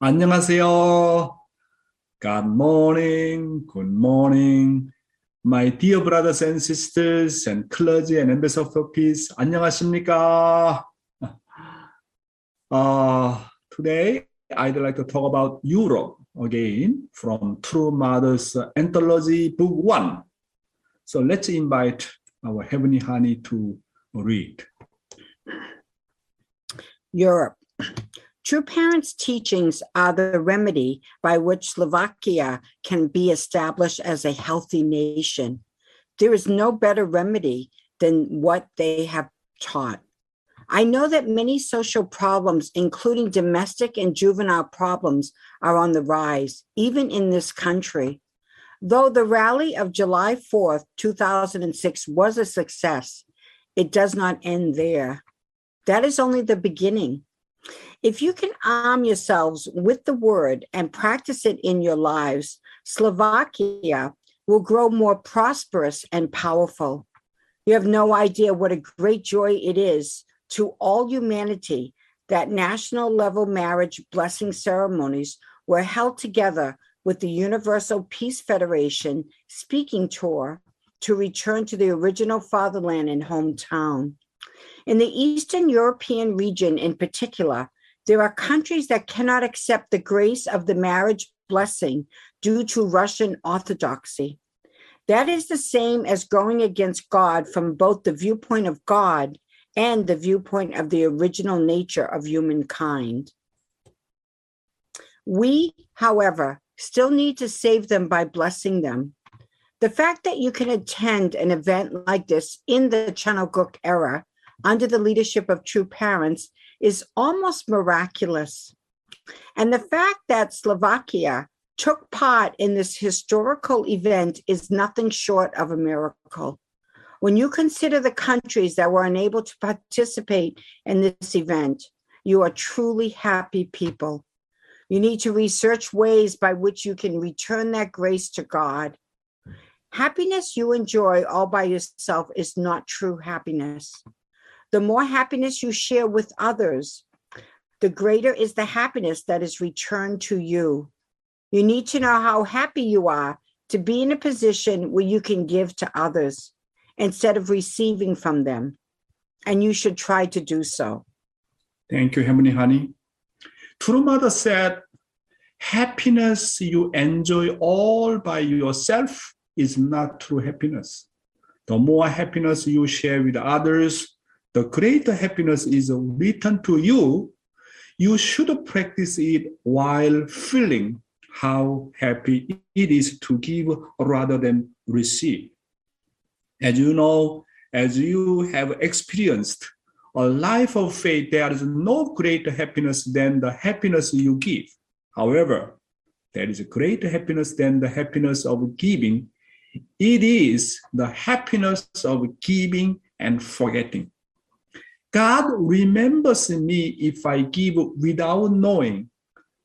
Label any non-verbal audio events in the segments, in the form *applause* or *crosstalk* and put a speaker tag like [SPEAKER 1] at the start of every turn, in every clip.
[SPEAKER 1] 안녕하세요. Good morning, good morning. My dear brothers and sisters and clergy and ambassadors of peace, 안녕하십니까? *laughs* Uh, today, I'd like to talk about Europe again from True Mother's Anthology, Book 1. So let's invite our Heavenly Honey to read.
[SPEAKER 2] Europe. True Parents' teachings are the remedy by which Slovakia can be established as a healthy nation. There is no better remedy than what they have taught. I know that many social problems, including domestic and juvenile problems, are on the rise, even in this country. Though the rally of July 4th, 2006 was a success, it does not end there. That is only the beginning. If you can arm yourselves with the word and practice it in your lives, Slovakia will grow more prosperous and powerful. You have no idea what a great joy it is to all humanity that national level marriage blessing ceremonies were held together with the Universal Peace Federation speaking tour to return to the original fatherland and hometown. In the Eastern European region, in particular, there are countries that cannot accept the grace of the marriage blessing due to Russian orthodoxy. That is the same as going against God from both the viewpoint of God and the viewpoint of the original nature of humankind. We, however, still need to save them by blessing them. The fact that you can attend an event like this in the Cheon Il Guk era under the leadership of true parents is almost miraculous. And the fact that Slovakia took part in this historical event is nothing short of a miracle. When you consider the countries that were unable to participate in this event, you are truly happy people. You need to research ways by which you can return that grace to God. Happiness you enjoy all by yourself is not true happiness. The more happiness you share with others, the greater is the happiness that is returned to you. You need to know how happy you are to be in a position where you can give to others instead of receiving from them. And you should try to do so.
[SPEAKER 1] Thank you, Heavenly Honey. True Mother said, happiness you enjoy all by yourself is not true happiness. The more happiness you share with others, the greater happiness is returned to you. You should practice it while feeling how happy it is to give rather than receive. As you know, as you have experienced a life of faith, there is no greater happiness than the happiness you give. However, there is a greater happiness than the happiness of giving. It is the happiness of giving and forgetting. God remembers me if I give without knowing.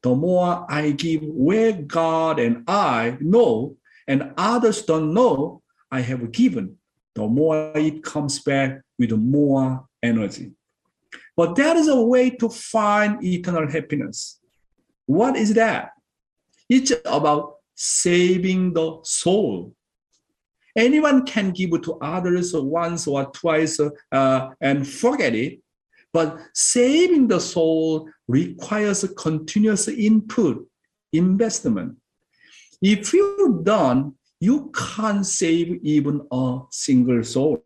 [SPEAKER 1] The more I give where God and I know and others don't know, I have given the more it comes back with more energy. But there is a way to find eternal happiness. What is that? It's about saving the soul. Anyone can give to others once or twice uh, and forget it, but saving the soul requires continuous input, investment. If you don't you can't save even a single soul.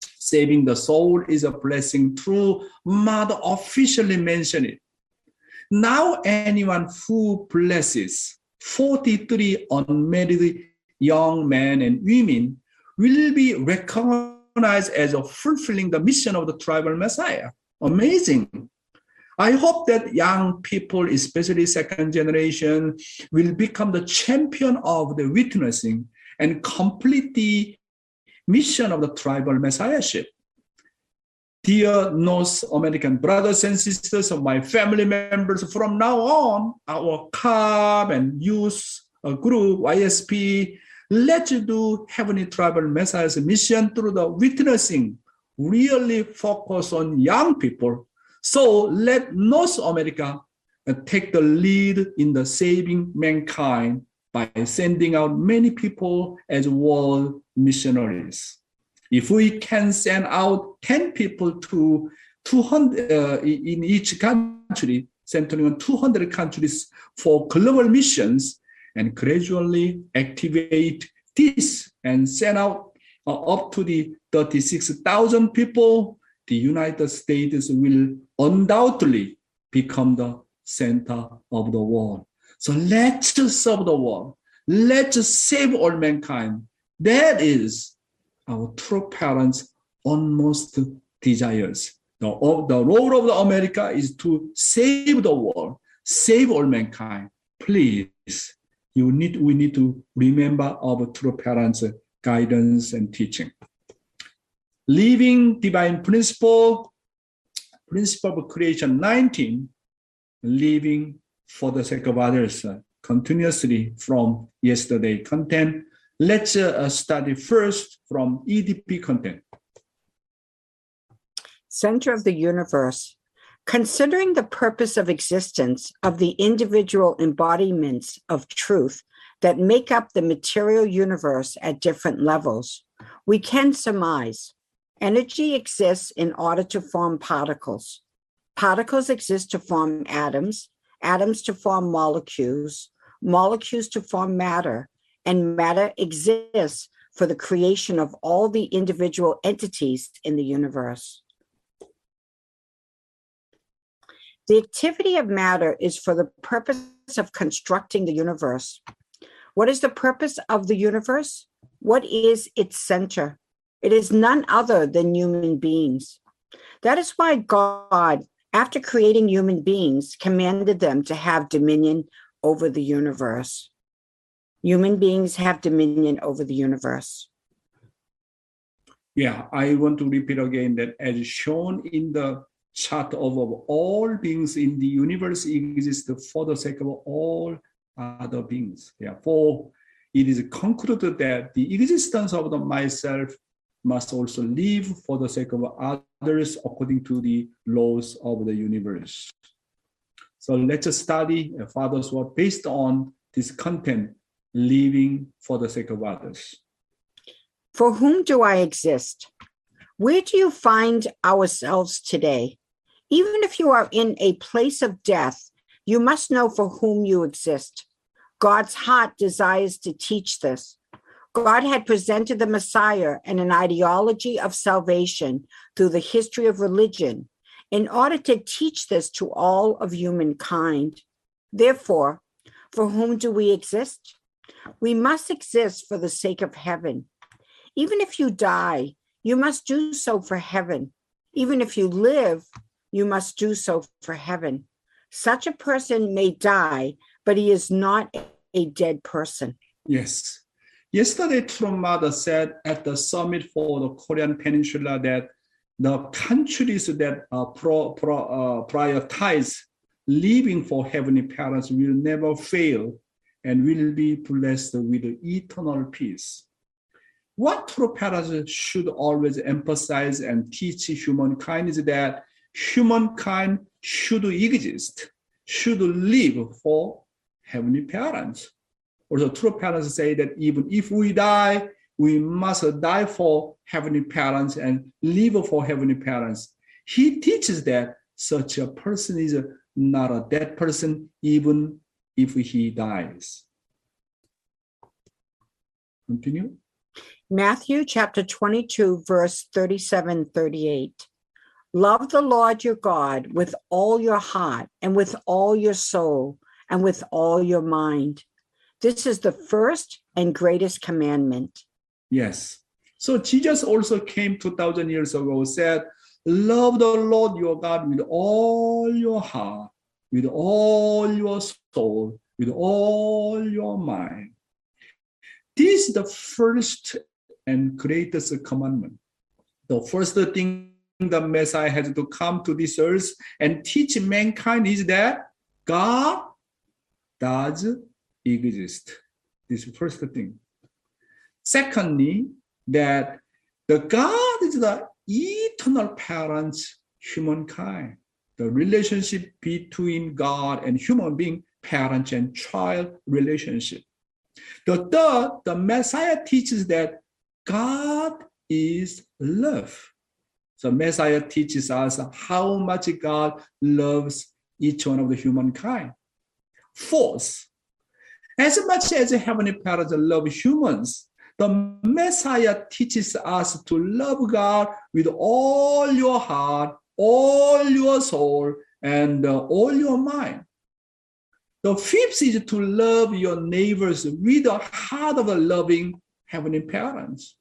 [SPEAKER 1] Saving the soul is a blessing True Mother officially mentioned it. Now anyone who blesses 43 unmarried young men and women will be recognized as fulfilling the mission of the tribal Messiah. Amazing. I hope that young people, especially second generation, will become the champion of the witnessing and complete the mission of the tribal messiahship. Dear North American brothers and sisters of my family members, from now on, our CAB and youth uh, group, YSP, let's do Heavenly Tribal Messiah's mission through the witnessing, really focus on young people so let North America uh, take the lead in the saving mankind by sending out many people as world missionaries. If we can send out 10 people to 200 uh, in each country, centering on 200 countries for global missions, and gradually activate this and send out uh, up to the 36,000 people, the United States will undoubtedly become the center of the world. So let's serve the world. Let's save all mankind. That is our true parents' almost desires. The, the role of the America is to save the world, save all mankind. Please, you need we need to remember our true parents' guidance and teaching. Living divine principle, principle of creation 19, living for the sake of others uh, continuously from yesterday content. Let's uh, study first from EDP content.
[SPEAKER 2] Center of the universe. Considering the purpose of existence of the individual embodiments of truth that make up the material universe at different levels, we can surmise energy exists in order to form particles. Particles exist to form atoms, atoms to form molecules, molecules to form matter, and matter exists for the creation of all the individual entities in the universe. The activity of matter is for the purpose of constructing the universe. What is the purpose of the universe? What is its center? It is none other than human beings. That is why God after creating human beings, commanded them to have dominion over the universe. Human beings have dominion over the universe.
[SPEAKER 1] Yeah, I want to repeat again that as shown in the chart of, all beings in the universe exist for the sake of all other beings. Therefore, it is concluded that the existence of the myself must also live for the sake of others according to the laws of the universe. So let's study Father's word based on this content, living for the sake of others.
[SPEAKER 2] For whom do I exist? Where do you find ourselves today? Even if you are in a place of death, you must know for whom you exist. God's heart desires to teach this. God had presented the Messiah and an ideology of salvation through the history of religion in order to teach this to all of humankind. Therefore, for whom do we exist? We must exist for the sake of heaven. Even if you die, you must do so for heaven. Even if you live, you must do so for heaven. Such a person may die, but he is not a dead person.
[SPEAKER 1] Yes. Yesterday, mother said at the summit for the Korean Peninsula that the countries that uh, pro, pro, uh, prioritize living for heavenly parents will never fail and will be blessed with eternal peace. What true parents should always emphasize and teach humankind is that humankind should exist, should live for heavenly parents. Also, true parents say that even if we die, we must die for heavenly parents and live for heavenly parents. He teaches that such a person is not a dead person, even if he dies. Continue.
[SPEAKER 2] Matthew chapter 22, verse 37 38. Love the Lord your God with all your heart and with all your soul and with all your mind. This is the first and greatest commandment.
[SPEAKER 1] Yes. So Jesus also came 2000 years ago, said, Love the Lord your God with all your heart, with all your soul, with all your mind. This is the first and greatest commandment. The first thing the Messiah had to come to this earth and teach mankind is that God does exist. This first thing. Secondly, that the God is the eternal parents humankind. The relationship between God and human being, parent and child relationship. The third, the Messiah teaches that God is love. So Messiah teaches us how much God loves each one of the humankind. Fourth, as much as Heavenly Parents love humans, the Messiah teaches us to love God with all your heart, all your soul, and uh, all your mind. The fifth is to love your neighbors with the heart of a loving Heavenly Parents.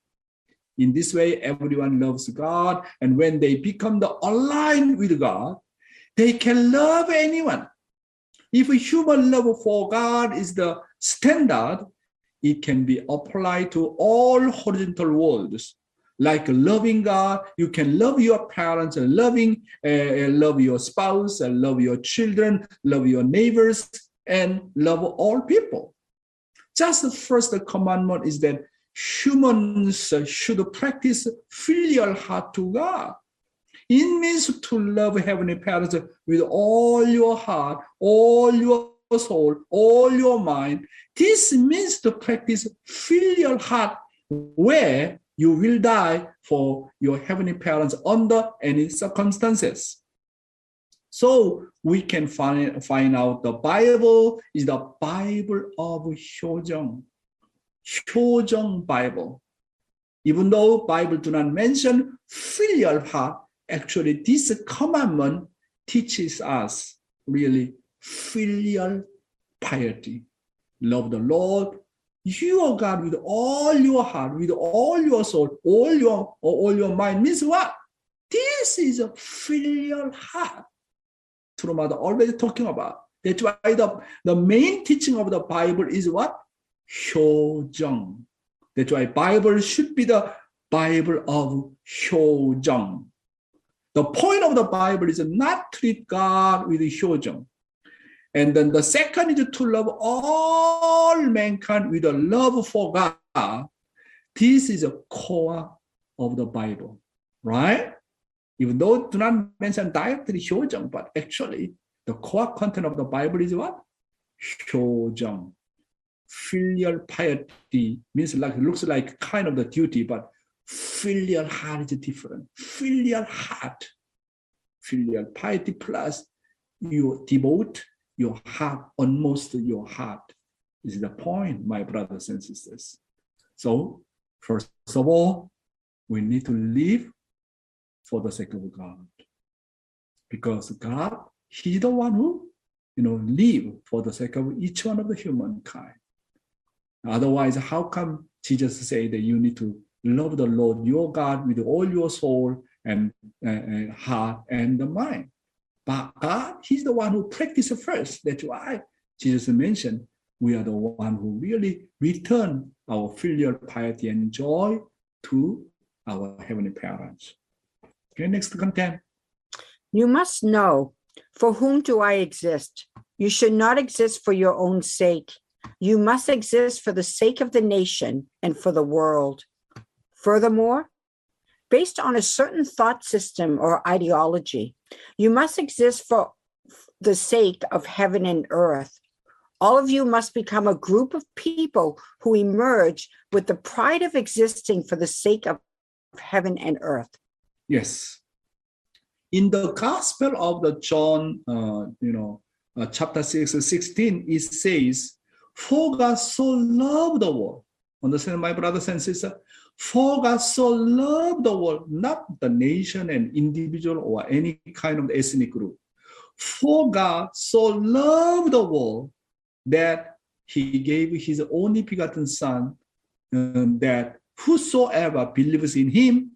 [SPEAKER 1] In this way, everyone loves God, and when they become the aligned with God, they can love anyone. If human love for God is the standard, it can be applied to all horizontal worlds. Like loving God, you can love your parents, and loving, uh, love your spouse, and love your children, love your neighbors, and love all people. Just the first commandment is that humans should practice filial heart to God. It means to love Heavenly Parents with all your heart, all your soul, all your mind. This means to practice filial heart where you will die for your Heavenly Parents under any circumstances. So we can find, find out the Bible is the Bible of Hyojeong. Hyojeong Bible. Even though Bible do not mention filial heart, actually this commandment teaches us really filial piety. Love the Lord, your God with all your heart, with all your soul, all your all your mind. Means what? This is a filial heart. True Mother always talking about. That's why the, the main teaching of the Bible is what? Hyojeong. That's why Bible should be the Bible of Hyojeong. The point of the Bible is not treat God with Hyojeong. And then the second is to love all mankind with a love for God. This is a core of the Bible, right? Even though do not mention directly Hyojeong, but actually the core content of the Bible is what? Hyojeong filial piety means like looks like kind of the duty, but filial heart is different. Filial heart, filial piety plus you devote your heart, almost your heart is the point, my brothers and sisters. So first of all, we need to live for the sake of God. Because God, He's the one who, you know, live for the sake of each one of the humankind. Otherwise, how come Jesus say that you need to love the Lord your God with all your soul and, and heart and the mind? But God, He's the one who practices first. That's why Jesus mentioned we are the one who really return our filial piety and joy to our heavenly parents. Okay, next content.
[SPEAKER 2] You must know for whom do I exist? You should not exist for your own sake. You must exist for the sake of the nation and for the world. Furthermore, based on a certain thought system or ideology, you must exist for the sake of heaven and earth. All of you must become a group of people who emerge with the pride of existing for the sake of heaven and earth.
[SPEAKER 1] Yes. In the Gospel of the John, uh, you know, uh, chapter 6, 16, it says, for God so loved the world. Understand, my brothers and sisters? For God so loved the world, not the nation and individual or any kind of ethnic group. For God so loved the world that he gave his only begotten Son, um, that whosoever believes in him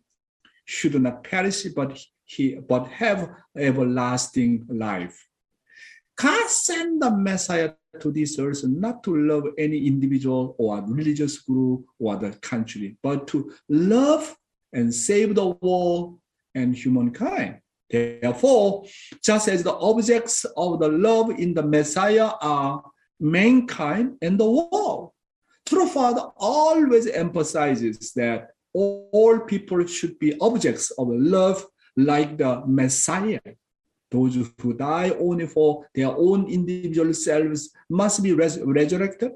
[SPEAKER 1] should not perish, but he but have everlasting life. God sent the Messiah to this earth not to love any individual or religious group or the country, but to love and save the world and humankind. Therefore, just as the objects of the love in the Messiah are mankind and the world, True Father always emphasizes that all people should be objects of love like the Messiah. Those who die only for their own individual selves must be res- resurrected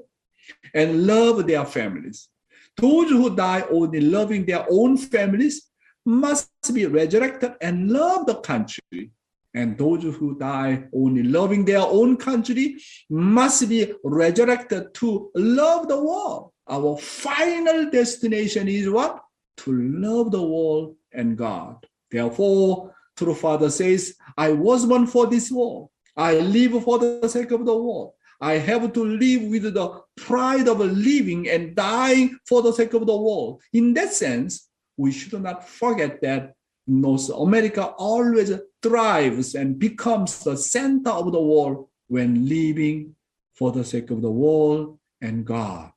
[SPEAKER 1] and love their families. Those who die only loving their own families must be resurrected and love the country. And those who die only loving their own country must be resurrected to love the world. Our final destination is what? To love the world and God. Therefore, true Father says, I was born for this world. I live for the sake of the world. I have to live with the pride of living and dying for the sake of the world. In that sense, we should not forget that North America always thrives and becomes the center of the world when living for the sake of the world and God.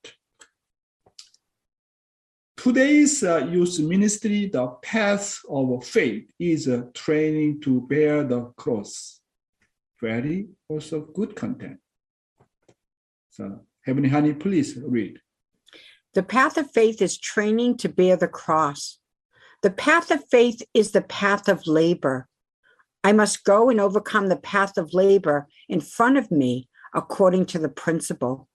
[SPEAKER 1] Today's uh, youth ministry, the path of faith, is uh, training to bear the cross. Very also good content. So, Heavenly Honey, please read.
[SPEAKER 2] The path of faith is training to bear the cross. The path of faith is the path of labor. I must go and overcome the path of labor in front of me according to the principle.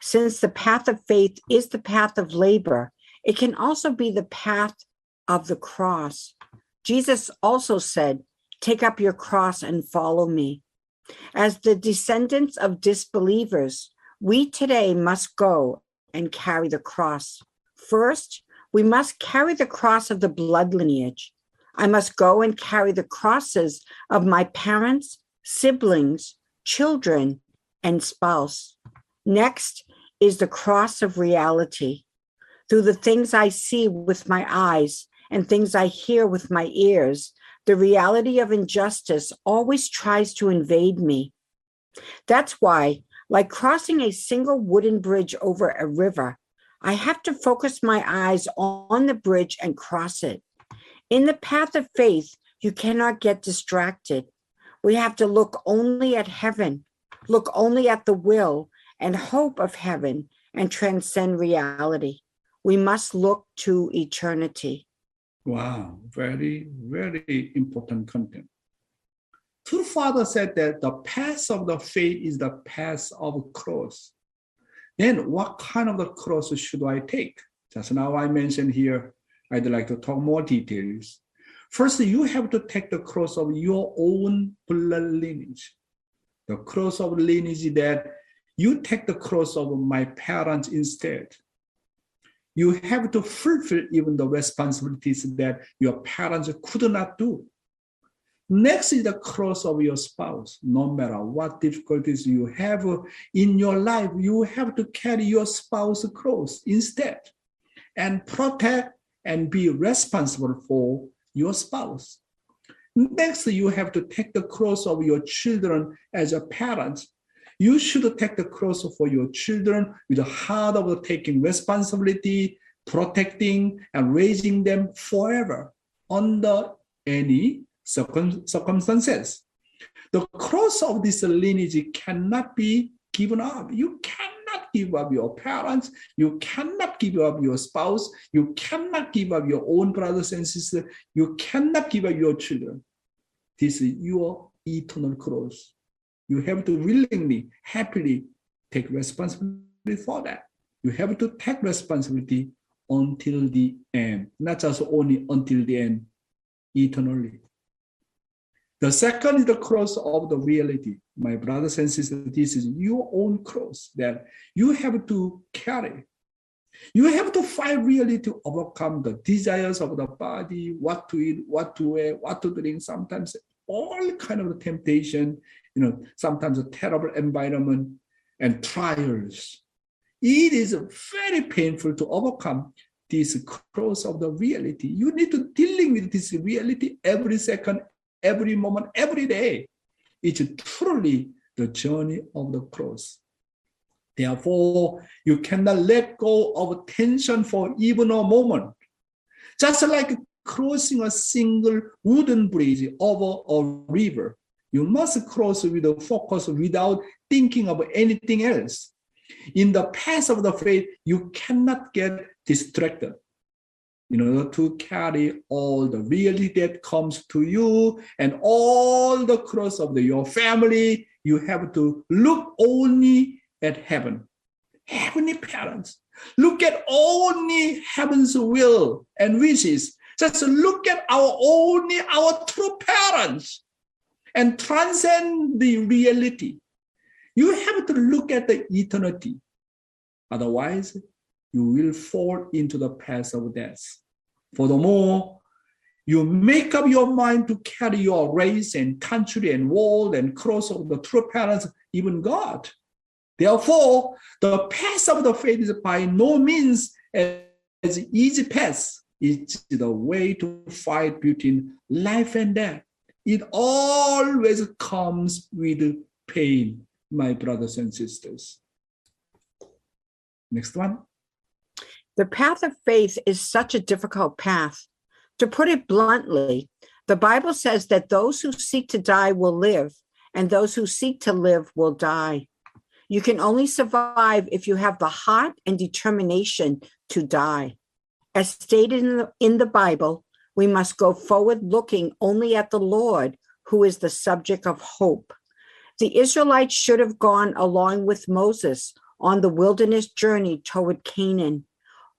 [SPEAKER 2] Since the path of faith is the path of labor, it can also be the path of the cross. Jesus also said, Take up your cross and follow me. As the descendants of disbelievers, we today must go and carry the cross. First, we must carry the cross of the blood lineage. I must go and carry the crosses of my parents, siblings, children, and spouse. Next is the cross of reality. Through the things I see with my eyes and things I hear with my ears, the reality of injustice always tries to invade me. That's why, like crossing a single wooden bridge over a river, I have to focus my eyes on the bridge and cross it. In the path of faith, you cannot get distracted. We have to look only at heaven, look only at the will and hope of heaven, and transcend reality. We must look to eternity.
[SPEAKER 1] Wow, very, very important content. True Father said that the path of the faith is the path of cross. Then what kind of the cross should I take? Just now I mentioned here, I'd like to talk more details. First, you have to take the cross of your own blood lineage. The cross of lineage that you take the cross of my parents instead. You have to fulfill even the responsibilities that your parents could not do. Next is the cross of your spouse. No matter what difficulties you have in your life, you have to carry your spouse cross instead and protect and be responsible for your spouse. Next, you have to take the cross of your children as a parent. You should take the cross for your children with the heart of taking responsibility, protecting, and raising them forever under any circum- circumstances. The cross of this lineage cannot be given up. You cannot give up your parents. You cannot give up your spouse. You cannot give up your own brothers and sisters. You cannot give up your children. This is your eternal cross. You have to willingly, happily take responsibility for that. You have to take responsibility until the end, not just only until the end, eternally. The second is the cross of the reality. My brothers and sisters, this is your own cross that you have to carry. You have to fight really to overcome the desires of the body, what to eat, what to wear, what to drink, sometimes all kind of temptation, you know, sometimes a terrible environment and trials. It is very painful to overcome this cross of the reality. You need to dealing with this reality every second, every moment, every day. It's truly the journey of the cross. Therefore, you cannot let go of tension for even a moment. Just like crossing a single wooden bridge over a river, you must cross with a focus without thinking of anything else. In the path of the faith, you cannot get distracted. in order to carry all the reality that comes to you and all the cross of the, your family, you have to look only at heaven. Heavenly parents, look at only heaven's will and wishes. Just look at our only our true parents and transcend the reality. You have to look at the eternity. Otherwise, you will fall into the path of death. Furthermore, you make up your mind to carry your race and country and world and cross of the true parents, even God. Therefore, the path of the faith is by no means as easy path. It's the way to fight between life and death. It always comes with pain, my brothers and sisters. Next one.
[SPEAKER 2] The path of faith is such a difficult path. To put it bluntly, the Bible says that those who seek to die will live, and those who seek to live will die. You can only survive if you have the heart and determination to die. As stated in the, in the Bible, we must go forward looking only at the Lord, who is the subject of hope. The Israelites should have gone along with Moses on the wilderness journey toward Canaan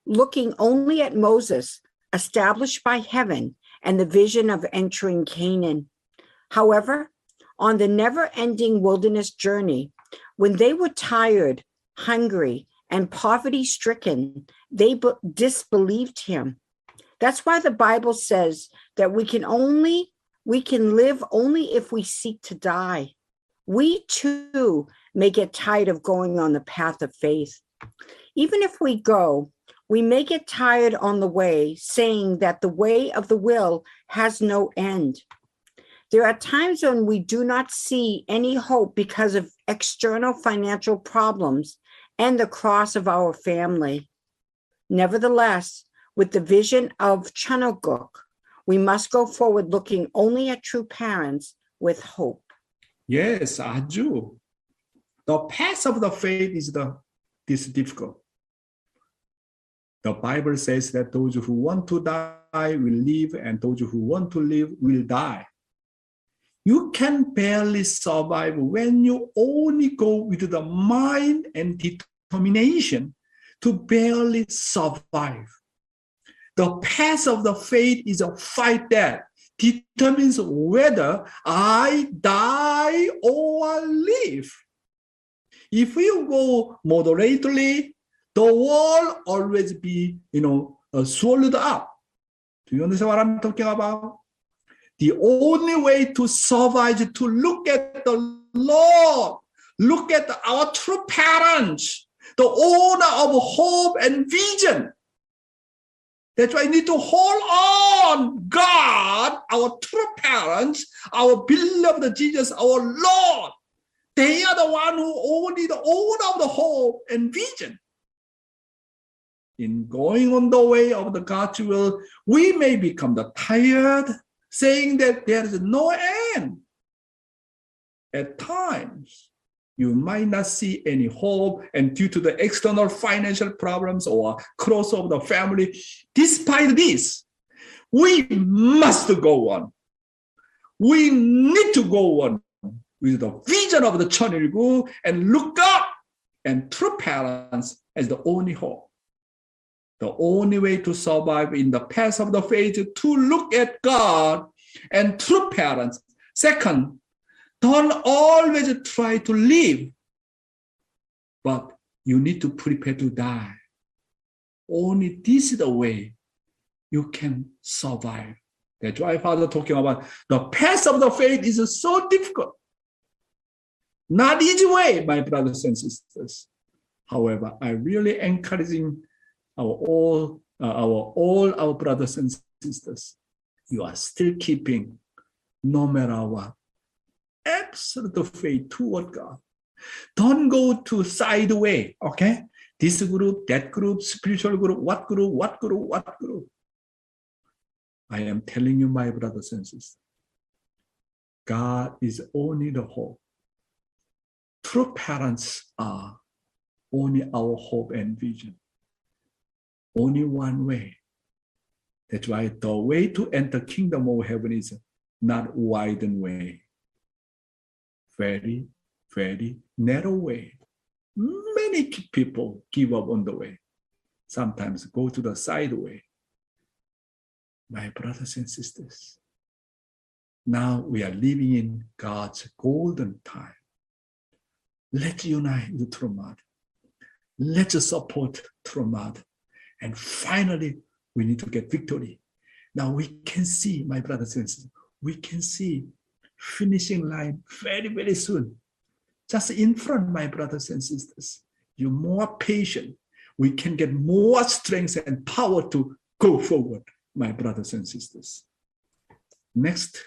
[SPEAKER 2] looking only at Moses, established by heaven, and the vision of entering Canaan. However, on the never ending wilderness journey, when they were tired, hungry, and poverty stricken, they disbelieved him. That's why the Bible says that we can only we can live only if we seek to die. We too may get tired of going on the path of faith. Even if we go we may get tired on the way, saying that the way of the will has no end. There are times when we do not see any hope because of external financial problems and the cross of our family. Nevertheless, with the vision of Cheon Il Guk, we must go forward looking only at true parents with hope.
[SPEAKER 1] Yes, Aju. The path of the faith is the this difficult. The Bible says that those who want to die will live, and those who want to live will die. You can barely survive when you only go with the mind and determination to barely survive. The path of the faith is a fight that determines whether I die or live. If you go moderately the world always be, you know, uh, swallowed up. Do you understand what I'm talking about? The only way to survive is to look at the Lord, look at our true parents, the owner of hope and vision. That's why we need to hold on God, our true parents, our beloved Jesus, our Lord. They are the one who only the owner of the hope and vision in going on the way of the God's will, we may become the tired, saying that there is no end. At times, you might not see any hope, and due to the external financial problems or cross of the family, despite this, we must go on. We need to go on with the vision of the Cheon Il Guk and look up and true parents as the only hope. The only way to survive in the path of the faith to look at God and true parents. Second, don't always try to live, but you need to prepare to die. Only this is the way you can survive. That's why Father talking about the path of the faith is so difficult. Not easy way, my brothers and sisters. However, I really encouraging our all, uh, our all our brothers and sisters, you are still keeping, no matter what, absolute faith toward God. Don't go to side way, okay? This group, that group, spiritual group, what group, what group, what group. I am telling you, my brothers and sisters, God is only the hope. True parents are only our hope and vision only one way That's why the way to enter kingdom of heaven is not widen way. Very, very narrow way. Many people give up on the way. Sometimes go to the side way. My brothers and sisters, now we are living in God's golden time. Let's unite with Trumad. Let's support Trumad. And finally, we need to get victory. Now we can see, my brothers and sisters, we can see finishing line very, very soon. Just in front, my brothers and sisters. You're more patient. We can get more strength and power to go forward, my brothers and sisters. Next.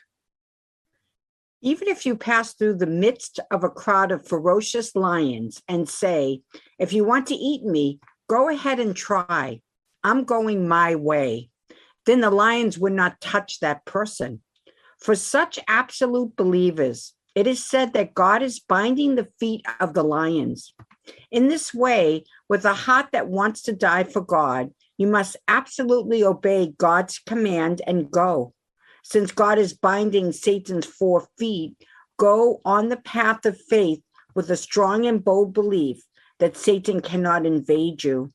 [SPEAKER 2] Even if you pass through the midst of a crowd of ferocious lions and say, If you want to eat me, go ahead and try. I'm going my way. Then the lions would not touch that person. For such absolute believers, it is said that God is binding the feet of the lions. In this way, with a heart that wants to die for God, you must absolutely obey God's command and go. Since God is binding Satan's four feet, go on the path of faith with a strong and bold belief that Satan cannot invade you.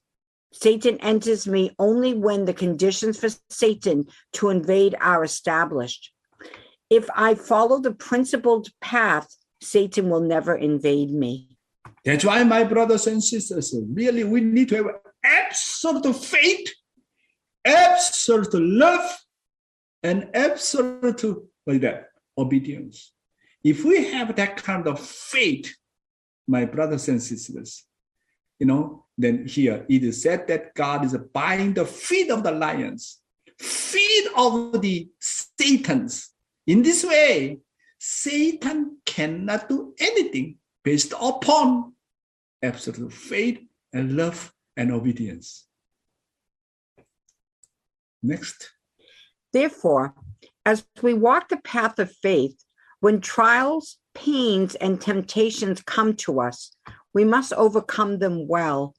[SPEAKER 2] Satan enters me only when the conditions for Satan to invade are established. If I follow the principled path, Satan will never invade me.
[SPEAKER 1] That's why, my brothers and sisters, really we need to have absolute faith, absolute love, and absolute like that obedience. If we have that kind of faith, my brothers and sisters, you know, then here it is said that God is buying the feet of the lions, feet of the Satans. In this way, Satan cannot do anything based upon absolute faith and love and obedience. Next.
[SPEAKER 2] Therefore, as we walk the path of faith, when trials, pains, and temptations come to us, we must overcome them well.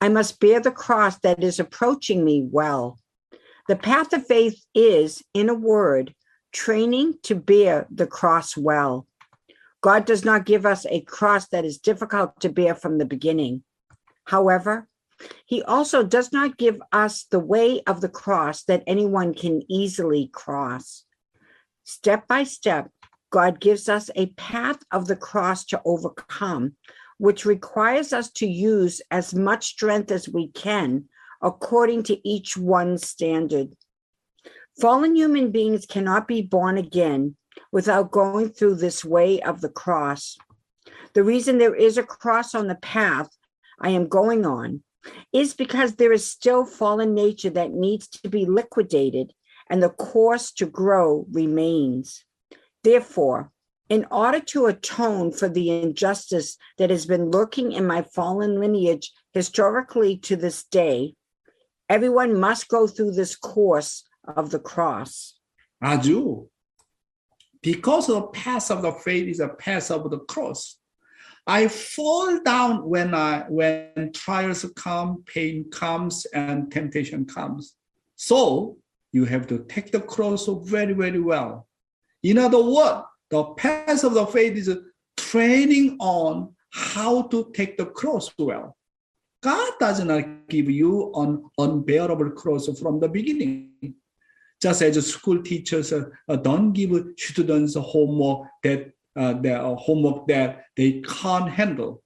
[SPEAKER 2] I must bear the cross that is approaching me well. The path of faith is, in a word, training to bear the cross well. God does not give us a cross that is difficult to bear from the beginning. However, he also does not give us the way of the cross that anyone can easily cross. Step by step, God gives us a path of the cross to overcome, which requires us to use as much strength as we can according to each one's standard. Fallen human beings cannot be born again without going through this way of the cross. The reason there is a cross on the path I am going on is because there is still fallen nature that needs to be liquidated and the course to grow remains. Therefore, in order to atone for the injustice that has been lurking in my fallen lineage historically to this day, everyone must go through this course of the cross.
[SPEAKER 1] 아주. Because the path of the faith is a path of the cross. I fall down when I when trials come, pain comes, and temptation comes. So you have to take the cross very, very well. In other words, the path of the faith is training on how to take the cross well. God does not give you an unbearable cross from the beginning. Just as school teachers uh, don't give students homework that uh, their homework that they can't handle.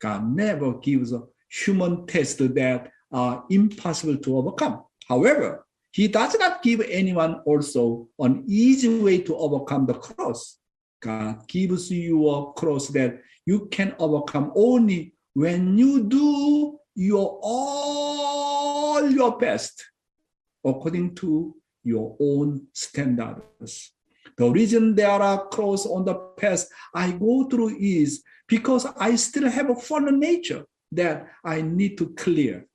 [SPEAKER 1] God never gives a human test that are impossible to overcome. However, he does not give anyone also an easy way to overcome the cross. God gives you a cross that you can overcome only when you do your all your best according to your own standards. The reason there are crosses on the path I go through is because I still have a fallen nature that I need to clear.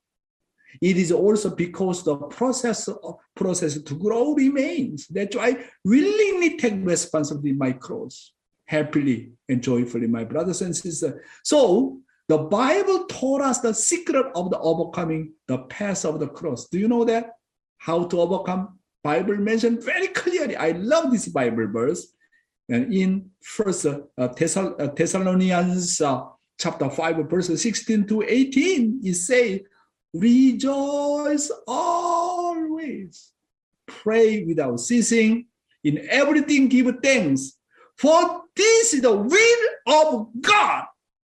[SPEAKER 1] It is also because the process process to grow remains. That's why I willingly take responsibility my cross, happily and joyfully, my brothers and sisters. So the Bible taught us the secret of the overcoming the path of the cross. Do you know that? how to overcome. Bible mentioned very clearly. I love this Bible verse. And in First uh, uh, Thessalonians uh, chapter five, verse sixteen to eighteen, it say, "Rejoice always, pray without ceasing, in everything give thanks, for this is the will of God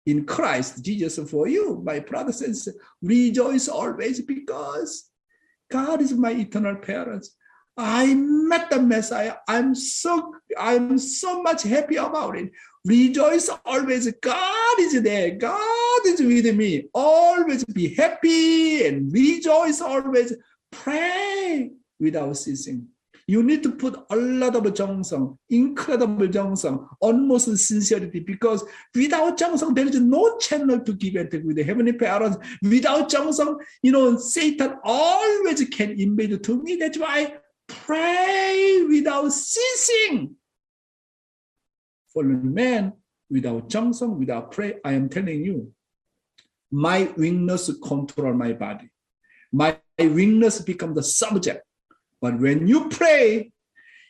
[SPEAKER 1] in Christ Jesus for you, my brothers and sisters. Rejoice always because God is my eternal parents. I met the Messiah. I'm so I'm so much happy about it. Rejoice always. God is there. God is with me. Always be happy and rejoice always. Pray without ceasing. You need to put a lot of jeongseong, incredible jeongseong, almost sincerity, because without jeongseong, there is no channel to give it with the heavenly parents. Without jeongseong, you know, Satan always can invade to me. That's why pray without ceasing. For man without 정성, without pray, I am telling you, my weakness control my body. My weakness become the subject. But when you pray,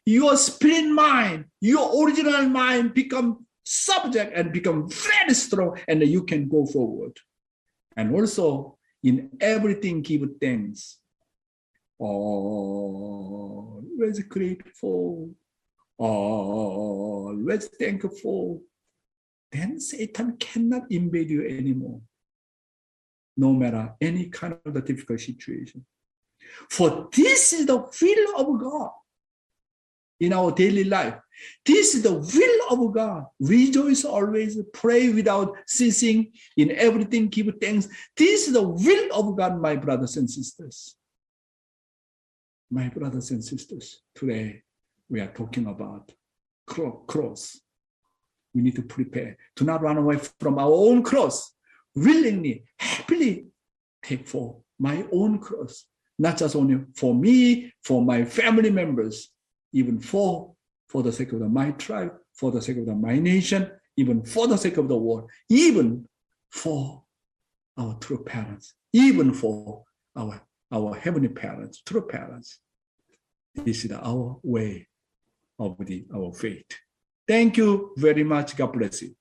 [SPEAKER 1] your spirit mind, your original mind become subject and become very strong and you can go forward. And also in everything give thanks. Always grateful. Always thankful. Then Satan cannot invade you anymore. No matter any kind of the difficult situation. For this is the will of God in our daily life. This is the will of God. Rejoice always, pray without ceasing, in everything give thanks. This is the will of God, my brothers and sisters. My brothers and sisters, today we are talking about cross. We need to prepare to not run away from our own cross. Willingly, happily take for my own cross not just only for me, for my family members, even for, for the sake of the, my tribe, for the sake of the, my nation, even for the sake of the world, even for our true parents, even for our, our heavenly parents, true parents. This is our way of the, our faith. Thank you very much. God bless you.